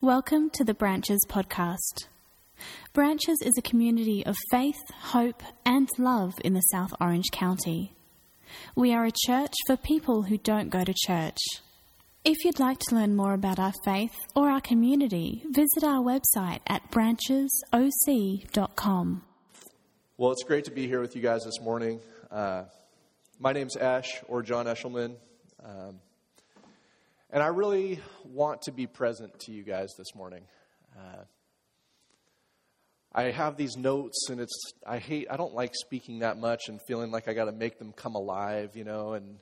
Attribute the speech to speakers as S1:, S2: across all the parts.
S1: Welcome to the Branches podcast. Branches is a community of faith, hope, and love in the South Orange County. We are a church for people who don't go to church. If you'd like to learn more about our faith or our community, visit our website at branchesoc.com.
S2: Well, it's great to be here with you guys this morning. Uh, my name's Ash, or John Eshelman. Um, and I really want to be present to you guys this morning. Uh, I have these notes, and it's I hate I don't like speaking that much and feeling like I got to make them come alive, you know, and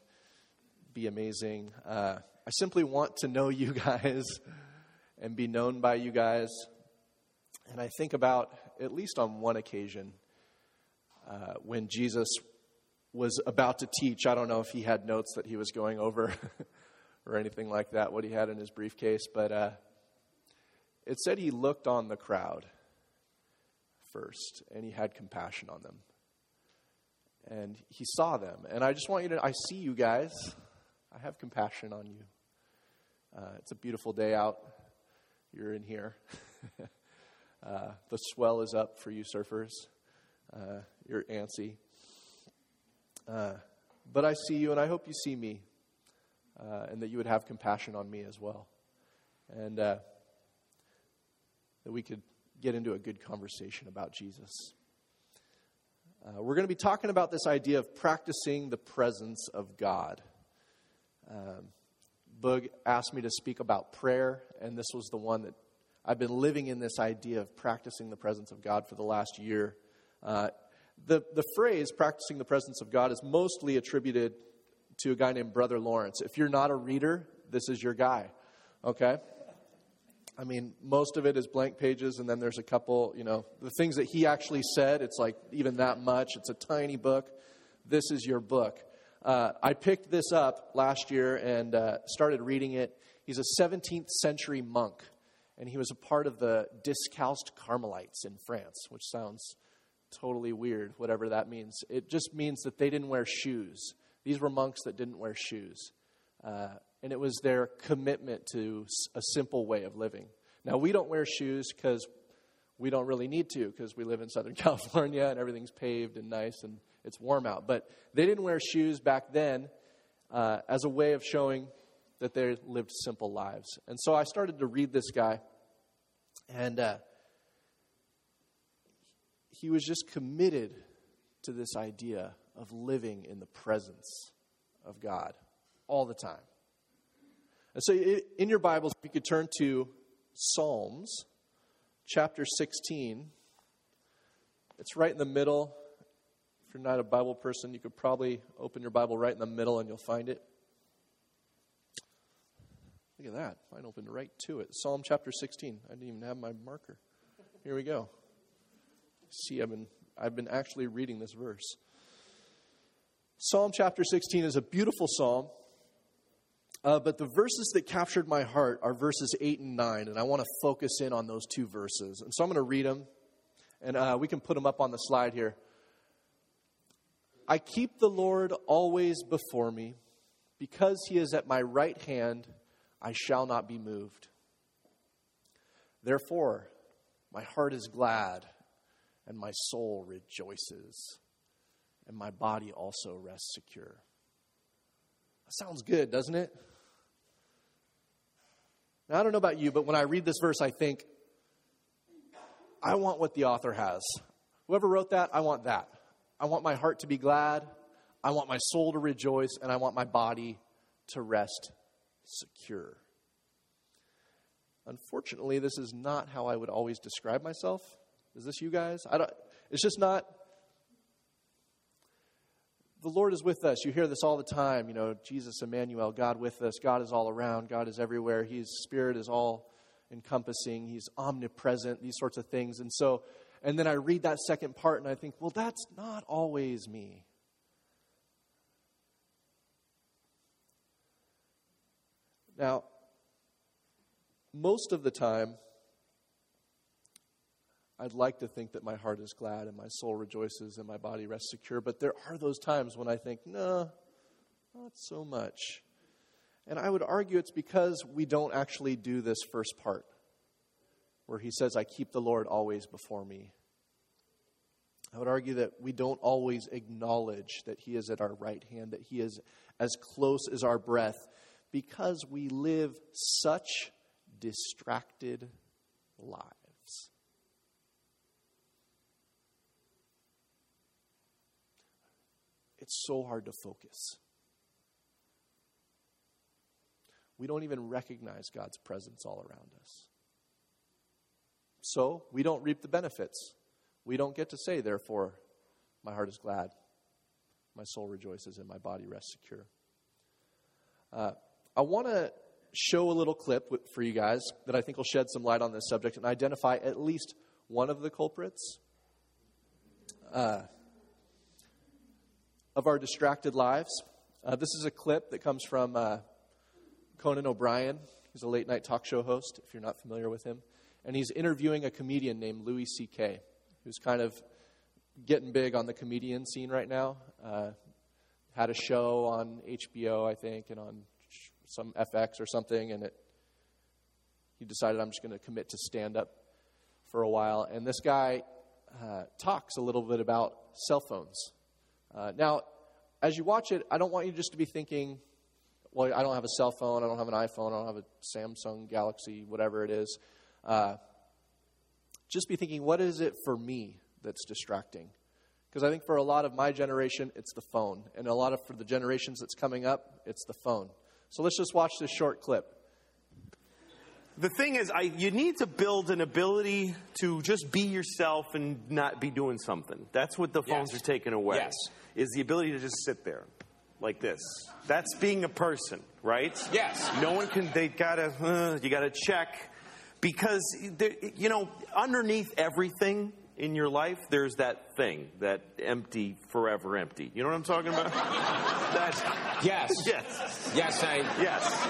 S2: be amazing. Uh, I simply want to know you guys and be known by you guys. And I think about at least on one occasion uh, when Jesus was about to teach. I don't know if he had notes that he was going over. or anything like that, what he had in his briefcase, but uh, it said he looked on the crowd first and he had compassion on them. And he saw them. And I just want you to, I see you guys. I have compassion on you. Uh, it's a beautiful day out. You're in here. uh, the swell is up for you surfers. Uh, you're antsy. Uh, but I see you, and I hope you see me uh, and that you would have compassion on me as well. And uh, that we could get into a good conversation about Jesus. Uh, we're going to be talking about this idea of practicing the presence of God. Um, Boog asked me to speak about prayer, and this was the one that I've been living in this idea of practicing the presence of God for the last year. Uh, the, the phrase practicing the presence of God is mostly attributed to a guy named Brother Lawrence. If you're not a reader, this is your guy, okay? I mean, most of it is blank pages, and then there's a couple, you know, the things that he actually said, it's like even that much. It's a tiny book. This is your book. Uh, I picked this up last year and uh, started reading it. He's a 17th century monk, and he was a part of the Discalced Carmelites in France, which sounds totally weird, whatever that means. It just means that they didn't wear shoes. These were monks that didn't wear shoes. Uh, and it was their commitment to a simple way of living. Now, we don't wear shoes because we don't really need to because we live in Southern California and everything's paved and nice and it's warm out. But they didn't wear shoes back then uh, as a way of showing that they lived simple lives. And so I started to read this guy, and uh, he was just committed to this idea of living in the presence of God all the time. And so, in your Bibles, you could turn to Psalms chapter 16, it's right in the middle. If you're not a Bible person, you could probably open your Bible right in the middle and you'll find it. Look at that. Mine opened right to it. Psalm chapter 16. I didn't even have my marker. Here we go. See, I've been, I've been actually reading this verse. Psalm chapter 16 is a beautiful psalm, uh, but the verses that captured my heart are verses 8 and 9, and I want to focus in on those two verses. And so I'm going to read them, and uh, we can put them up on the slide here. I keep the Lord always before me. Because he is at my right hand, I shall not be moved. Therefore, my heart is glad, and my soul rejoices and my body also rests secure. That sounds good, doesn't it? Now, I don't know about you, but when I read this verse, I think, I want what the author has. Whoever wrote that, I want that. I want my heart to be glad. I want my soul to rejoice, and I want my body to rest secure. Unfortunately, this is not how I would always describe myself. Is this you guys? I don't, it's just not the Lord is with us. You hear this all the time. You know, Jesus, Emmanuel, God with us. God is all around. God is everywhere. His Spirit is all encompassing. He's omnipresent, these sorts of things. And so, and then I read that second part and I think, well, that's not always me. Now, most of the time, I'd like to think that my heart is glad and my soul rejoices and my body rests secure, but there are those times when I think, no, not so much. And I would argue it's because we don't actually do this first part. where he says, I keep the Lord always before me. I would argue that we don't always acknowledge that he is at our right hand, that he is as close as our breath, because we live such distracted lives. It's so hard to focus. We don't even recognize God's presence all around us. So we don't reap the benefits. We don't get to say, therefore, my heart is glad, my soul rejoices, and my body rests secure. Uh, I want to show a little clip for you guys that I think will shed some light on this subject and identify at least one of the culprits uh, of our distracted lives. Uh, this is a clip that comes from uh, Conan O'Brien. He's a late night talk show host, if you're not familiar with him. And he's interviewing a comedian named Louis C.K., who's kind of getting big on the comedian scene right now. Uh, had a show on HBO, I think, and on some FX or something, and it, he decided I'm just going to commit to stand up for a while. And this guy uh, talks a little bit about cell phones. Uh, now, as you watch it, I don't want you just to be thinking, well, I don't have a cell phone, I don't have an iPhone, I don't have a Samsung Galaxy, whatever it is. Uh, just be thinking, what is it for me that's distracting? Because I think for a lot of my generation, it's the phone. And a lot of for the generations that's coming up, it's the phone. So let's just watch this short clip.
S3: The thing is, I, you need to build an ability to just be yourself and not be doing something. That's what the phones
S4: Yes.
S3: are taking away.
S4: Yes.
S3: Is the ability to just sit there like this. That's being a person, right?
S4: Yes.
S3: No one can, they gotta, uh, you gotta check. Because, you know, underneath everything in your life, there's that thing, that empty, forever empty. You know what I'm talking about? That's,
S4: Yes.
S3: yes.
S4: Yes, I.
S3: Yes.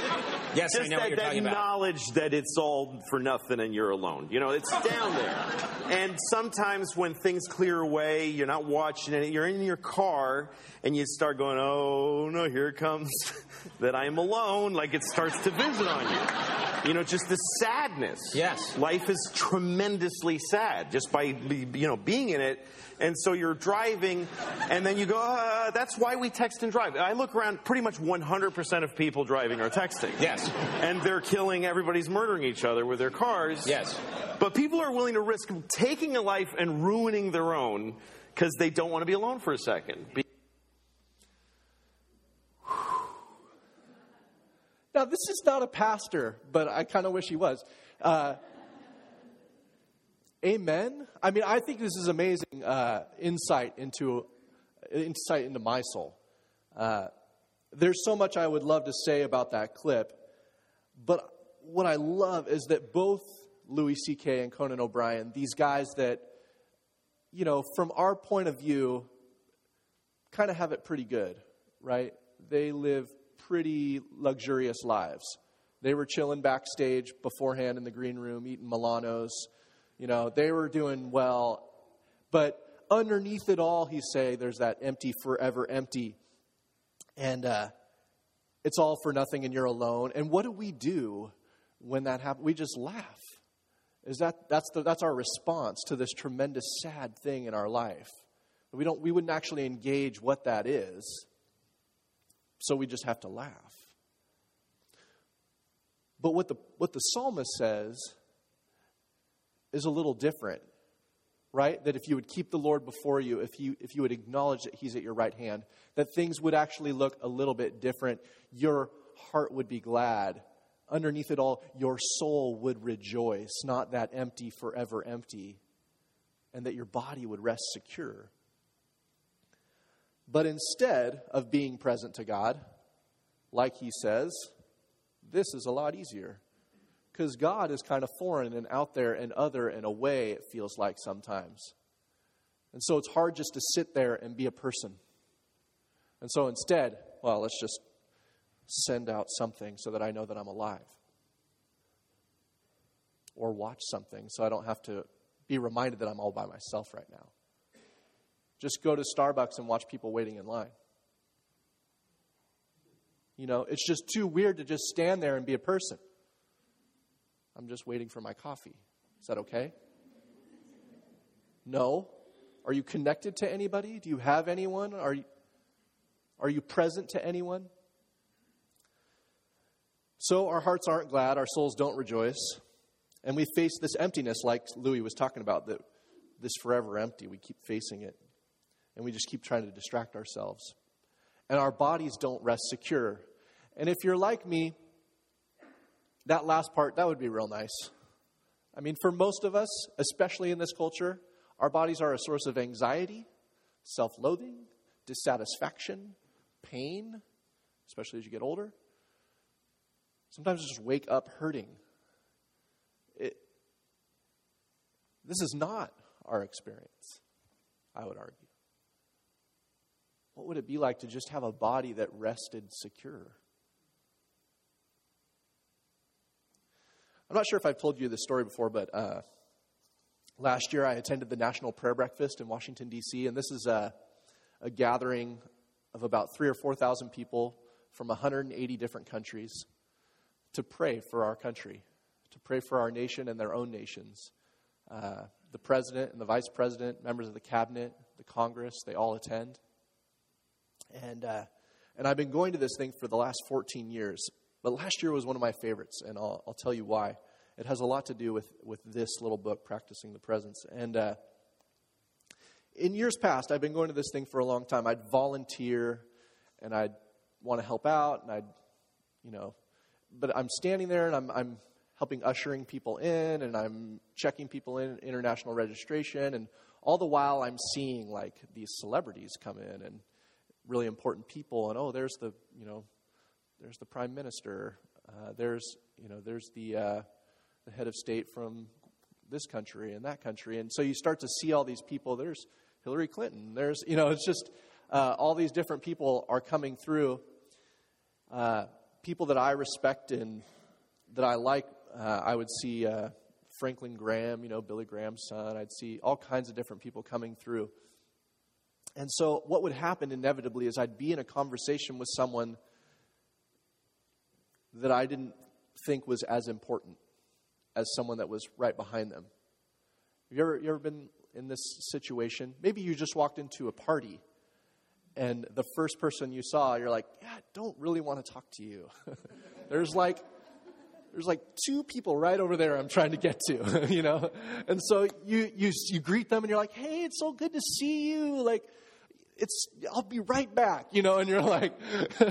S4: Yes, I
S3: Just
S4: know what you're
S3: that
S4: talking about.
S3: knowledge that it's all for nothing and you're alone. You know, it's down there. And sometimes when things clear away, you're not watching it, you're in your car and you start going, oh no, here it comes that I'm alone. Like it starts to visit on you. You know, just the sadness.
S4: Yes.
S3: Life is tremendously sad just by, you know, being in it. And so you're driving, and then you go, uh, that's why we text and drive. I look around, pretty much 100% of people driving are texting.
S4: Yes.
S3: And they're killing, everybody's murdering each other with their cars.
S4: Yes.
S3: But people are willing to risk taking a life and ruining their own because they don't want to be alone for a second.
S2: Now, this is not a pastor, but I kind of wish he was. Uh, amen. I mean, I think this is amazing uh, insight into insight into my soul. Uh, there's so much I would love to say about that clip, but what I love is that both Louis C.K. and Conan O'Brien, these guys that, you know, from our point of view, kind of have it pretty good, right? They live pretty luxurious lives. They were chilling backstage beforehand in the green room, eating Milanos. You know, they were doing well. But underneath it all, he say, there's that empty, forever empty. And uh, it's all for nothing and you're alone. And what do we do when that happens? We just laugh. Is that, that's, the, that's our response to this tremendous sad thing in our life. We, don't, we wouldn't actually engage what that is, so we just have to laugh. But what the, what the psalmist says is a little different, right? That if you would keep the Lord before you, if you, if you would acknowledge that He's at your right hand, that things would actually look a little bit different. Your heart would be glad. Underneath it all, your soul would rejoice, not that empty, forever empty, and that your body would rest secure. But instead of being present to God, like he says, this is a lot easier. Because God is kind of foreign and out there and other and away, it feels like sometimes. And so it's hard just to sit there and be a person. And so instead, well, let's just send out something so that I know that I'm alive. Or watch something so I don't have to be reminded that I'm all by myself right now. Just go to Starbucks and watch people waiting in line. You know, it's just too weird to just stand there and be a person. I'm just waiting for my coffee. Is that okay? No. Are you connected to anybody? Do you have anyone? Are you, are you present to anyone? So our hearts aren't glad, our souls don't rejoice, and we face this emptiness like Louis was talking about, that this forever empty. We keep facing it, and we just keep trying to distract ourselves. And our bodies don't rest secure. And if you're like me, that last part, that would be real nice. I mean, for most of us, especially in this culture, our bodies are a source of anxiety, self loathing, dissatisfaction, pain, especially as you get older. Sometimes just wake up hurting. It, this is not our experience, I would argue. What would it be like to just have a body that rested secure? I'm not sure if I've told you this story before, but uh, last year I attended the National Prayer Breakfast in Washington, D.C., and this is a, a gathering of about three or 4,000 people from 180 different countries to pray for our country, to pray for our nation and their own nations. Uh, the president and the vice president, members of the cabinet, the Congress, they all attend. And, uh, and I've been going to this thing for the last 14 years. But last year was one of my favorites, and I'll, I'll tell you why. It has a lot to do with, with this little book, Practicing the Presence. And uh, in years past, I've been going to this thing for a long time. I'd volunteer, and I'd want to help out, and I'd, you know, but I'm standing there and I'm, I'm helping ushering people in and I'm checking people in international registration and all the while I'm seeing like these celebrities come in and really important people and oh there's the you know there's the prime minister uh, there's you know there's the uh, the head of state from this country and that country and so you start to see all these people there's Hillary Clinton there's you know it's just uh, all these different people are coming through uh, people that I respect and that I like, uh, I would see uh, Franklin Graham, you know, Billy Graham's son. I'd see all kinds of different people coming through. And so, what would happen inevitably is I'd be in a conversation with someone that I didn't think was as important as someone that was right behind them. Have you ever, you ever been in this situation? Maybe you just walked into a party and the first person you saw, you're like, yeah, I don't really want to talk to you. there's like, there's like two people right over there I'm trying to get to, you know? And so you, you, you greet them and you're like, hey, it's so good to see you. Like, it's, I'll be right back, you know? And you're like,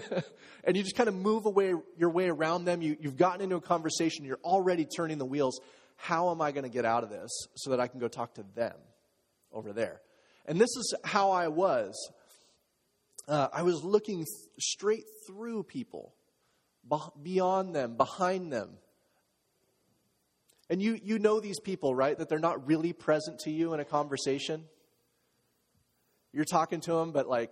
S2: and you just kind of move away, your way around them. You, you've gotten into a conversation. You're already turning the wheels. How am I going to get out of this so that I can go talk to them over there? And this is how I was uh, I was looking th- straight through people, beyond them, behind them. And you, you know these people, right? That they're not really present to you in a conversation. You're talking to them, but like,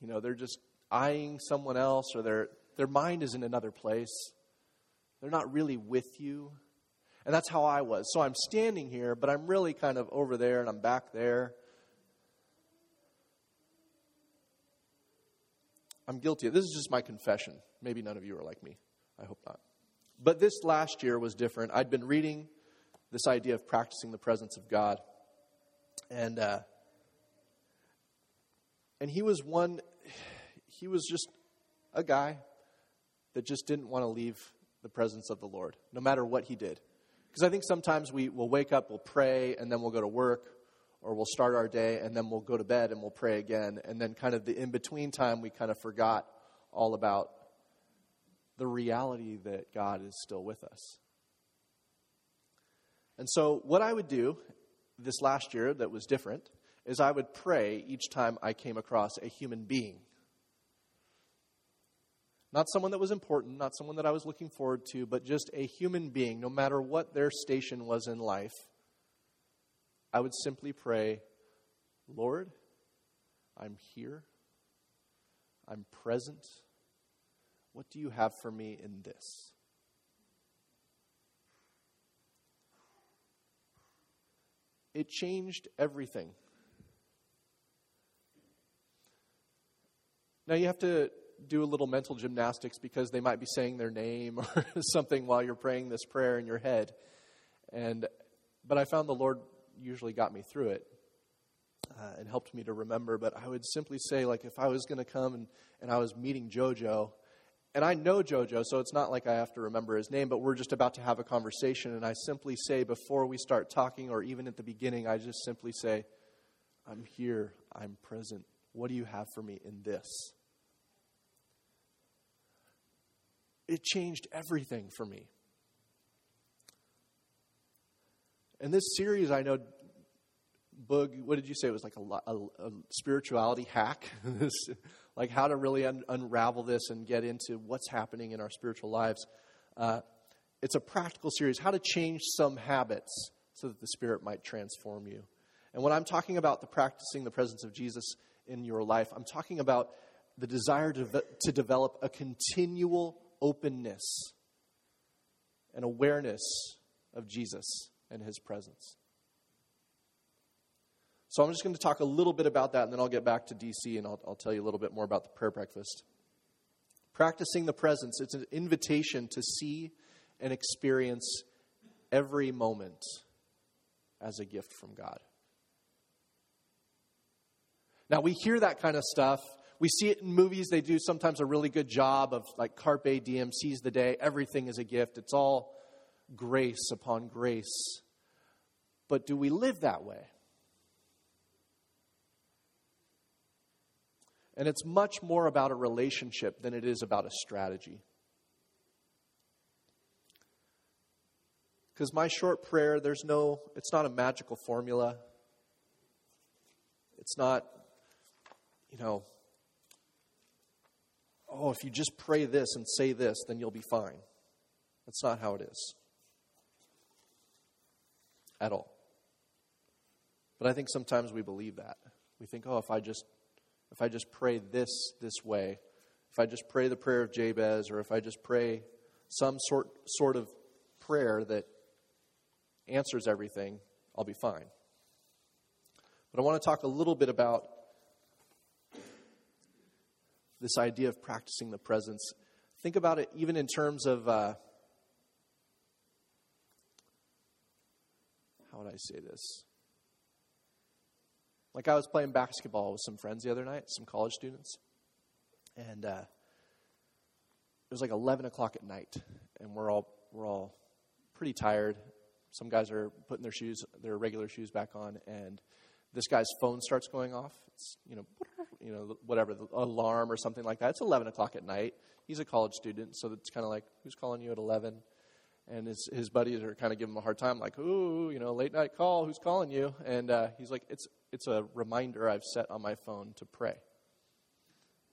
S2: you know, they're just eyeing someone else or their, their mind is in another place. They're not really with you. And that's how I was. So I'm standing here, but I'm really kind of over there and I'm back there. I'm guilty. This is just my confession. Maybe none of you are like me. I hope not. But this last year was different. I'd been reading this idea of practicing the presence of God. And uh, and he was one he was just a guy that just didn't want to leave the presence of the Lord, no matter what he did. Because I think sometimes we will wake up, we'll pray, and then we'll go to work, or we'll start our day and then we'll go to bed and we'll pray again. And then, kind of, the in between time, we kind of forgot all about the reality that God is still with us. And so, what I would do this last year that was different is I would pray each time I came across a human being. Not someone that was important, not someone that I was looking forward to, but just a human being, no matter what their station was in life I would simply pray, Lord, I'm here. I'm present. What do you have for me in this? It changed everything. Now you have to do a little mental gymnastics because they might be saying their name or something while you're praying this prayer in your head. And, but I found the Lord usually got me through it uh, and helped me to remember. But I would simply say, like, if I was going to come and, and I was meeting JoJo, and I know JoJo, so it's not like I have to remember his name, but we're just about to have a conversation, and I simply say, before we start talking, or even at the beginning, I just simply say, I'm here, I'm present. What do you have for me in this? It changed everything for me. And this series, I know, Boog, what did you say? It was like a, a, a spirituality hack. like how to really un- unravel this and get into what's happening in our spiritual lives. Uh, it's a practical series, how to change some habits so that the Spirit might transform you. And when I'm talking about the practicing the presence of Jesus in your life, I'm talking about the desire to, to develop a continual openness and awareness of Jesus and his presence. So I'm just going to talk a little bit about that, and then I'll get back to DC and I'll, I'll tell you a little bit more about the prayer breakfast. Practicing the presence, it's an invitation to see and experience every moment as a gift from God. Now, we hear that kind of stuff. We see it in movies. They do sometimes a really good job of like Carpe Diem, seize the day. Everything is a gift. It's all grace upon grace. But do we live that way? And it's much more about a relationship than it is about a strategy. Because my short prayer, there's no, it's not a magical formula. It's not, you know, oh, if you just pray this and say this, then you'll be fine. That's not how it is at all. But I think sometimes we believe that. We think, oh, if I just if I just pray this this way, if I just pray the prayer of Jabez, or if I just pray some sort sort of prayer that answers everything, I'll be fine. But I want to talk a little bit about this idea of practicing the presence. Think about it even in terms of uh, how would I say this? Like I was playing basketball with some friends the other night, some college students, and uh, it was like 11 o'clock at night, and we're all we're all pretty tired. Some guys are putting their shoes, their regular shoes back on, and this guy's phone starts going off. It's you know, you know, whatever the alarm or something like that. It's 11 o'clock at night. He's a college student, so it's kind of like, who's calling you at 11? and his, his buddies are kind of giving him a hard time, like, ooh, you know, late night call, who's calling you? And uh, he's like, it's, it's a reminder I've set on my phone to pray.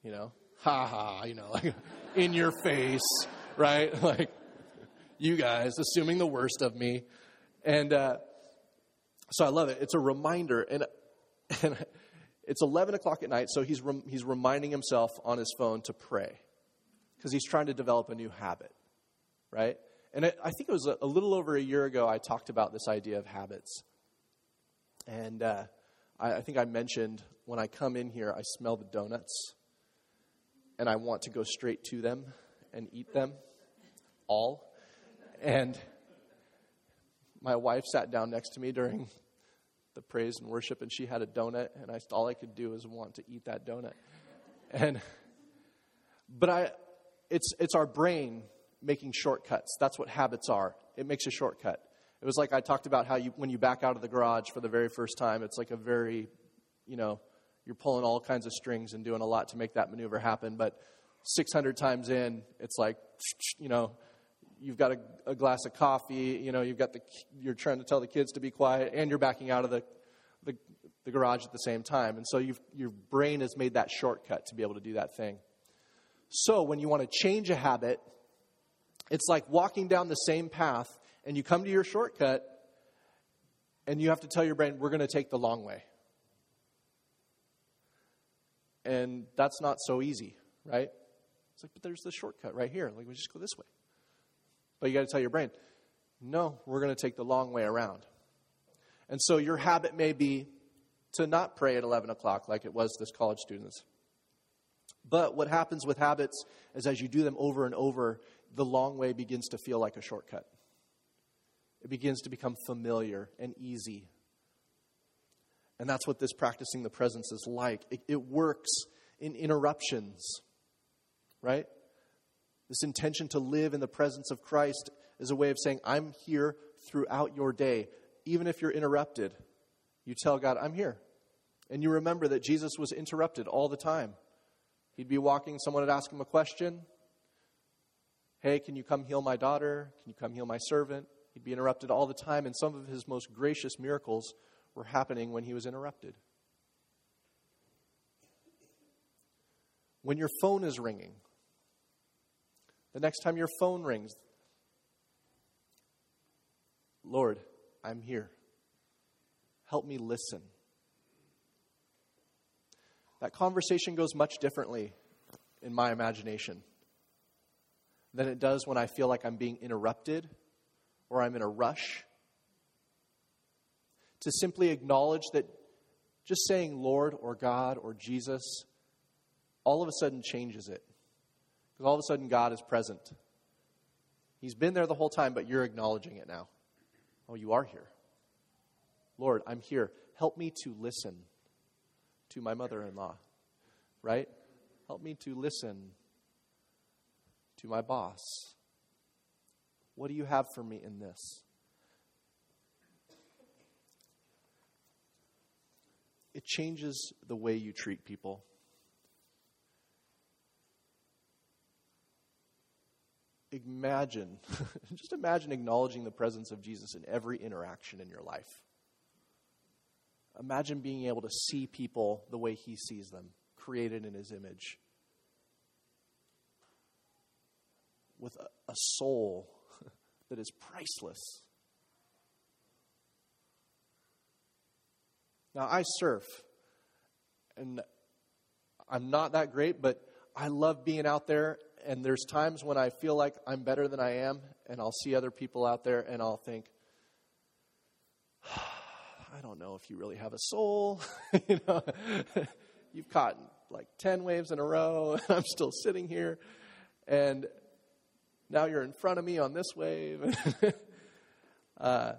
S2: You know, ha ha, you know, like in your face, right? Like, you guys assuming the worst of me. And uh, so I love it. It's a reminder. And, and it's 11 o'clock at night, so he's, he's reminding himself on his phone to pray because he's trying to develop a new habit, right? And it, I think it was a, a, little over a year ago I talked about this idea of habits. And uh, I, I think I mentioned when I come in here, I smell the donuts and I want to go straight to them and eat them all. And my wife sat down next to me during the praise and worship, and she had a donut, and I, all I could do was want to eat that donut. And, but I, it's, it's our brain making shortcuts. That's what habits are. It makes a shortcut. It was like I talked about how you, when you back out of the garage for the very first time, it's like a very, you know, you're pulling all kinds of strings and doing a lot to make that maneuver happen. But 600 times in, it's like, you know, you've got a, a glass of coffee, you know, you've got the, you're trying to tell the kids to be quiet, and you're backing out of the, the, the garage at the same time. And so your brain has made that shortcut to be able to do that thing. So when you want to change a habit, it's like walking down the same path and you come to your shortcut and you have to tell your brain, we're going to take the long way. And that's not so easy, right? It's like, but there's the shortcut right here. Like, we just go this way. But you got to tell your brain, no, we're going to take the long way around. And so your habit may be to not pray at 11 o'clock like it was this college students. But what happens with habits is as you do them over and over, the long way begins to feel like a shortcut. it begins to become familiar and easy. And that's what this practicing the presence is like. It, it works in interruptions, right? This intention to live in the presence of Christ is a way of saying, I'm here throughout your day. Even if you're interrupted, you tell God, I'm here. And you remember that Jesus was interrupted all the time. He'd be walking, someone would ask him a question. Hey, can you come heal my daughter? Can you come heal my servant? He'd be interrupted all the time, and some of his most gracious miracles were happening when he was interrupted. When your phone is ringing, the next time your phone rings, Lord, I'm here. Help me listen. That conversation goes much differently in my imagination than it does when I feel like I'm being interrupted or I'm in a rush. To simply acknowledge that just saying Lord or God or Jesus all of a sudden changes it. Because all of a sudden God is present. He's been there the whole time, but you're acknowledging it now. Oh, you are here. Lord, I'm here. Help me to listen to my mother in law, right? Help me to listen to my boss. What do you have for me in this? It changes the way you treat people. Imagine, just imagine acknowledging the presence of Jesus in every interaction in your life. Imagine being able to see people the way he sees them, created in his image, with a, a soul that is priceless. Now, I surf, and I'm not that great, but I love being out there. And there's times when I feel like I'm better than I am, and I'll see other people out there, and I'll think, I don't know if you really have a soul. you know, you've caught like 10 waves in a row, and I'm still sitting here. And now you're in front of me on this wave. uh,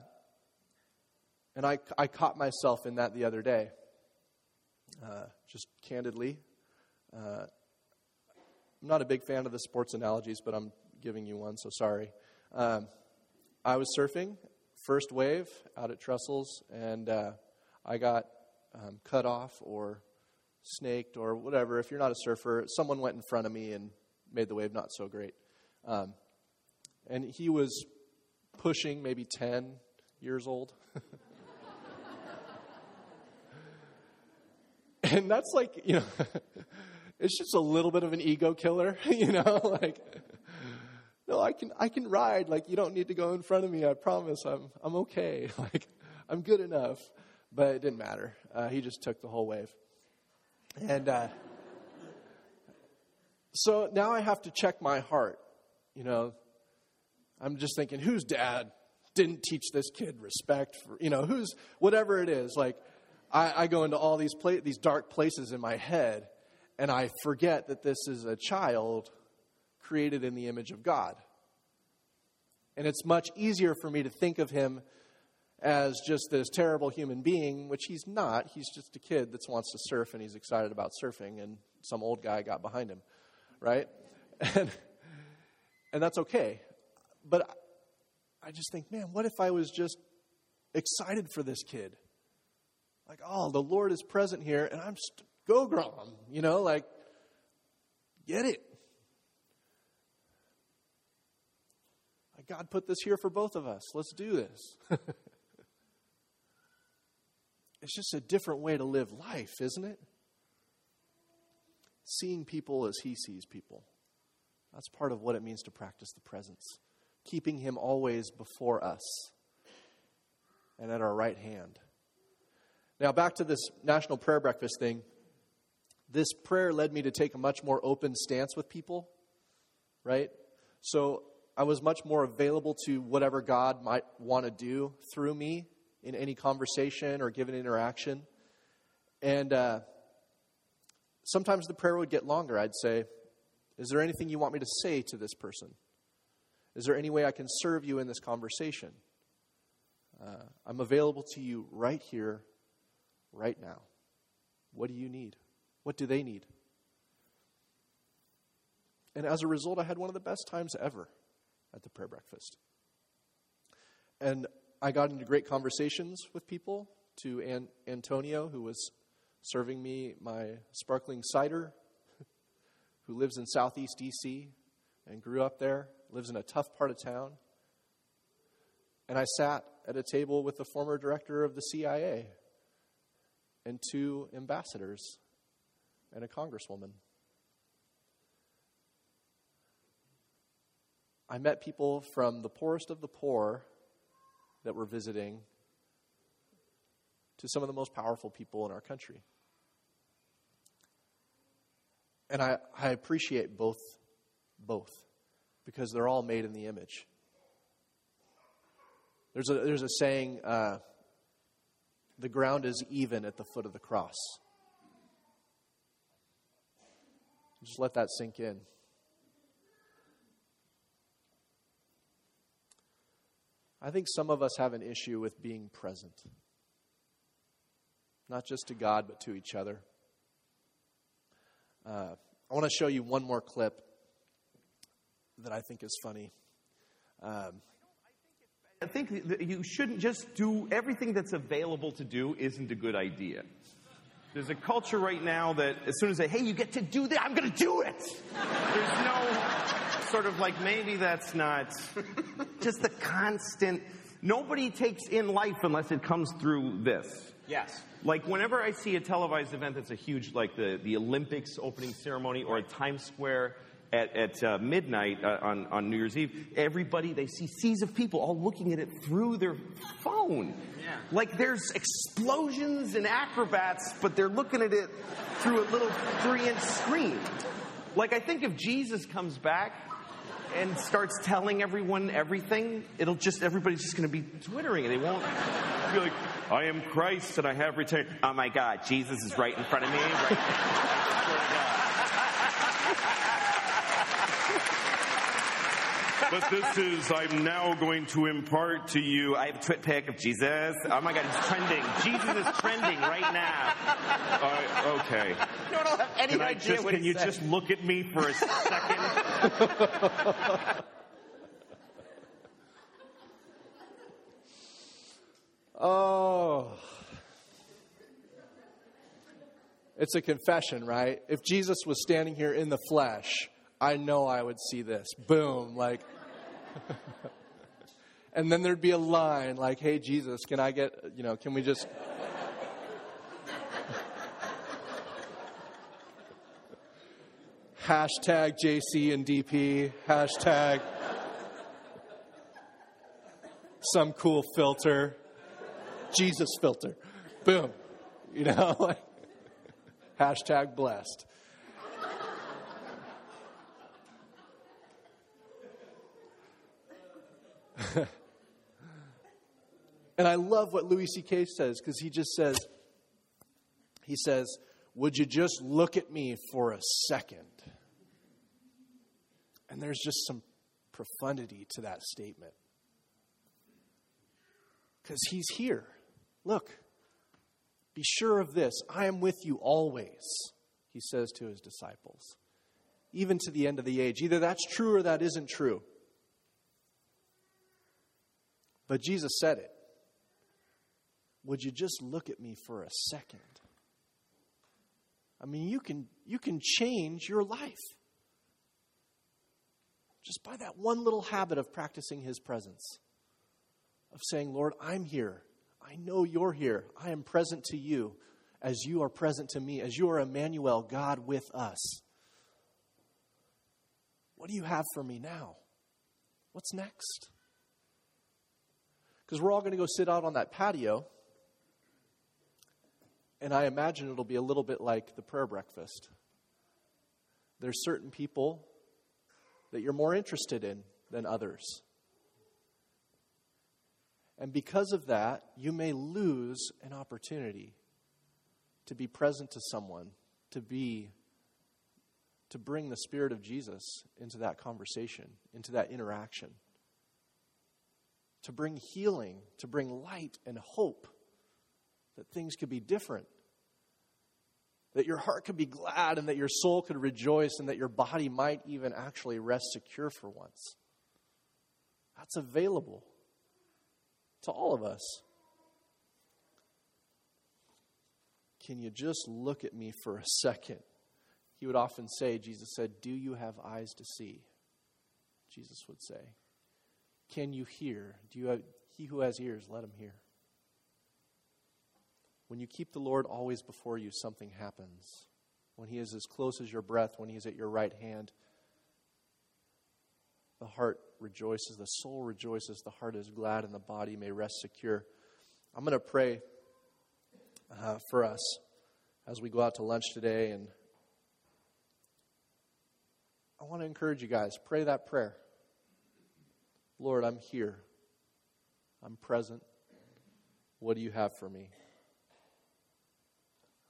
S2: and I, I caught myself in that the other day, uh, just candidly. Uh, I'm not a big fan of the sports analogies, but I'm giving you one, so sorry. Um, I was surfing first wave out at Trestles, and uh, I got um, cut off or snaked or whatever. If you're not a surfer, someone went in front of me and made the wave not so great. Um, and he was pushing maybe 10 years old. and that's like, you know, it's just a little bit of an ego killer, you know, like no, I can, I can ride. Like, you don't need to go in front of me. I promise I'm, I'm okay. Like, I'm good enough. But it didn't matter. Uh, he just took the whole wave. And uh, so now I have to check my heart. You know, I'm just thinking, whose dad didn't teach this kid respect for, you know, who's, whatever it is. Like, I, I go into all these, pla- these dark places in my head, and I forget that this is a child created in the image of God. And it's much easier for me to think of him as just this terrible human being, which he's not. He's just a kid that wants to surf and he's excited about surfing, and some old guy got behind him, right? And, and that's okay. But I just think, man, what if I was just excited for this kid? Like, oh, the Lord is present here, and I'm just, go Grom, you know, like, get it. Like God put this here for both of us. Let's do this. it's just a different way to live life, isn't it? Seeing people as He sees people. That's part of what it means to practice the presence. Keeping Him always before us and at our right hand. Now, back to this National Prayer Breakfast thing. This prayer led me to take a much more open stance with people, right? So I was much more available to whatever God might want to do through me in any conversation or given interaction. And uh, sometimes the prayer would get longer. I'd say, Is there anything you want me to say to this person? Is there any way I can serve you in this conversation? I'm available to you right here, right now. What do you need? What do they need? And as a result, I had one of the best times ever at the prayer breakfast. And I got into great conversations with people, to An- Antonio, who was serving me my sparkling cider, who lives in southeast DC and grew up there, lives in a tough part of town. And I sat at a table with the former director of the CIA and two ambassadors and a congresswoman. I met people from the poorest of the poor that were visiting to some of the most powerful people in our country. And I, I appreciate both, both, because they're all made in the image. There's a, there's a saying uh, the ground is even at the foot of the cross. Just let that sink in. I think some of us have an issue with being present, not just to God, but to each other. Uh, I want to show you one more clip that I think is funny. Um,
S3: I think you shouldn't just do everything that's available to do isn't a good idea. There's a culture right now that as soon as they, hey, you get to do that, I'm going to do it. There's no sort of like maybe that's not just the constant. Nobody takes in life unless it comes through this.
S5: Yes.
S3: Like whenever I see a televised event that's a huge, like the, the Olympics opening ceremony or a Times Square at, at uh, midnight uh, on, on New Year's Eve, everybody, they see seas of people all looking at it through their phone.
S5: Yeah.
S3: Like there's explosions and acrobats, but they're looking at it through a little three inch screen. Like I think if Jesus comes back and starts telling everyone everything, it'll just, everybody's just going to be twittering and they won't be like, I am Christ and I have returned. Oh my God, Jesus is right in front of me. Right But this is, I'm now going to impart to you. I have a twit pic of Jesus. Oh my God, it's trending. Jesus is trending right now. Uh, okay.
S5: No, I don't have any
S3: Can I
S5: idea
S3: just,
S5: what
S3: can
S5: he
S3: you
S5: said.
S3: just look at me for a second?
S2: Oh. It's a confession, right? If Jesus was standing here in the flesh, I know I would see this. Boom, like. and then there'd be a line like, hey, Jesus, can I get, you know, can we just. Hashtag JC and DP, hashtag some cool filter. Jesus filter. Boom. You know, hashtag blessed. and I love what Louis C.K. says because he just says, he says, Would you just look at me for a second? And there's just some profundity to that statement because he's here. Look, be sure of this I am with you always, he says to his disciples, even to the end of the age. Either that's true or that isn't true. But Jesus said it. Would you just look at me for a second? I mean, you can, you can change your life just by that one little habit of practicing his presence of saying, Lord, I'm here. I know you're here. I am present to you as you are present to me, as you are Emmanuel, God with us. What do you have for me now? What's next? Because we're all going to go sit out on that patio, and I imagine it'll be a little bit like the prayer breakfast. There's certain people that you're more interested in than others. And because of that, you may lose an opportunity to be present to someone, to be to bring the spirit of Jesus into that conversation, into that interaction. To bring healing, to bring light and hope, that things could be different. That your heart could be glad and that your soul could rejoice and that your body might even actually rest secure for once. That's available to all of us. Can you just look at me for a second? He would often say, Jesus said, Do you have eyes to see? Jesus would say. Can you hear? Do you have, he who has ears, let him hear. When you keep the Lord always before you, something happens. When he is as close as your breath, when he is at your right hand, the heart rejoices, the soul rejoices, the heart is glad, and the body may rest secure. I'm going to pray uh, for us as we go out to lunch today. And I want to encourage you guys pray that prayer. Lord, I'm here. I'm present. What do you have for me?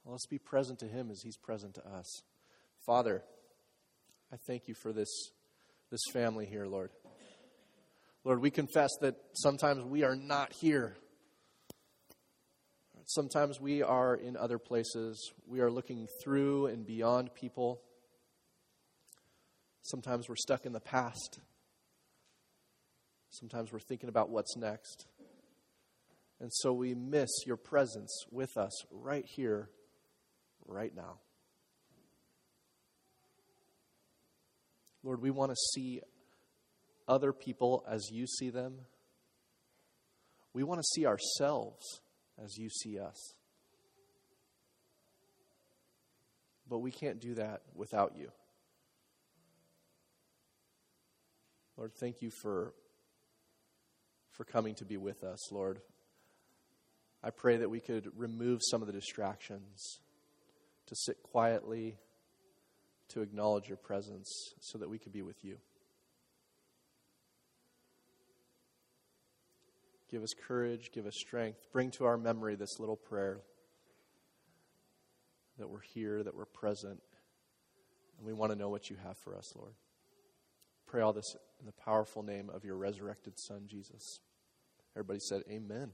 S2: Let's be present to Him as He's present to us. Father, I thank you for this, this family here, Lord. Lord, we confess that sometimes we are not here. Sometimes we are in other places. We are looking through and beyond people. Sometimes we're stuck in the past. Sometimes we're thinking about what's next. And so we miss your presence with us right here, right now. Lord, we want to see other people as you see them. We want to see ourselves as you see us. But we can't do that without you. Lord, thank you for, for coming to be with us, Lord. I pray that we could remove some of the distractions, to sit quietly, to acknowledge your presence, so that we could be with you. Give us courage, give us strength. Bring to our memory this little prayer that we're here, that we're present, and we want to know what you have for us, Lord. Pray all this in the powerful name of your resurrected Son, Jesus. Everybody said, Amen.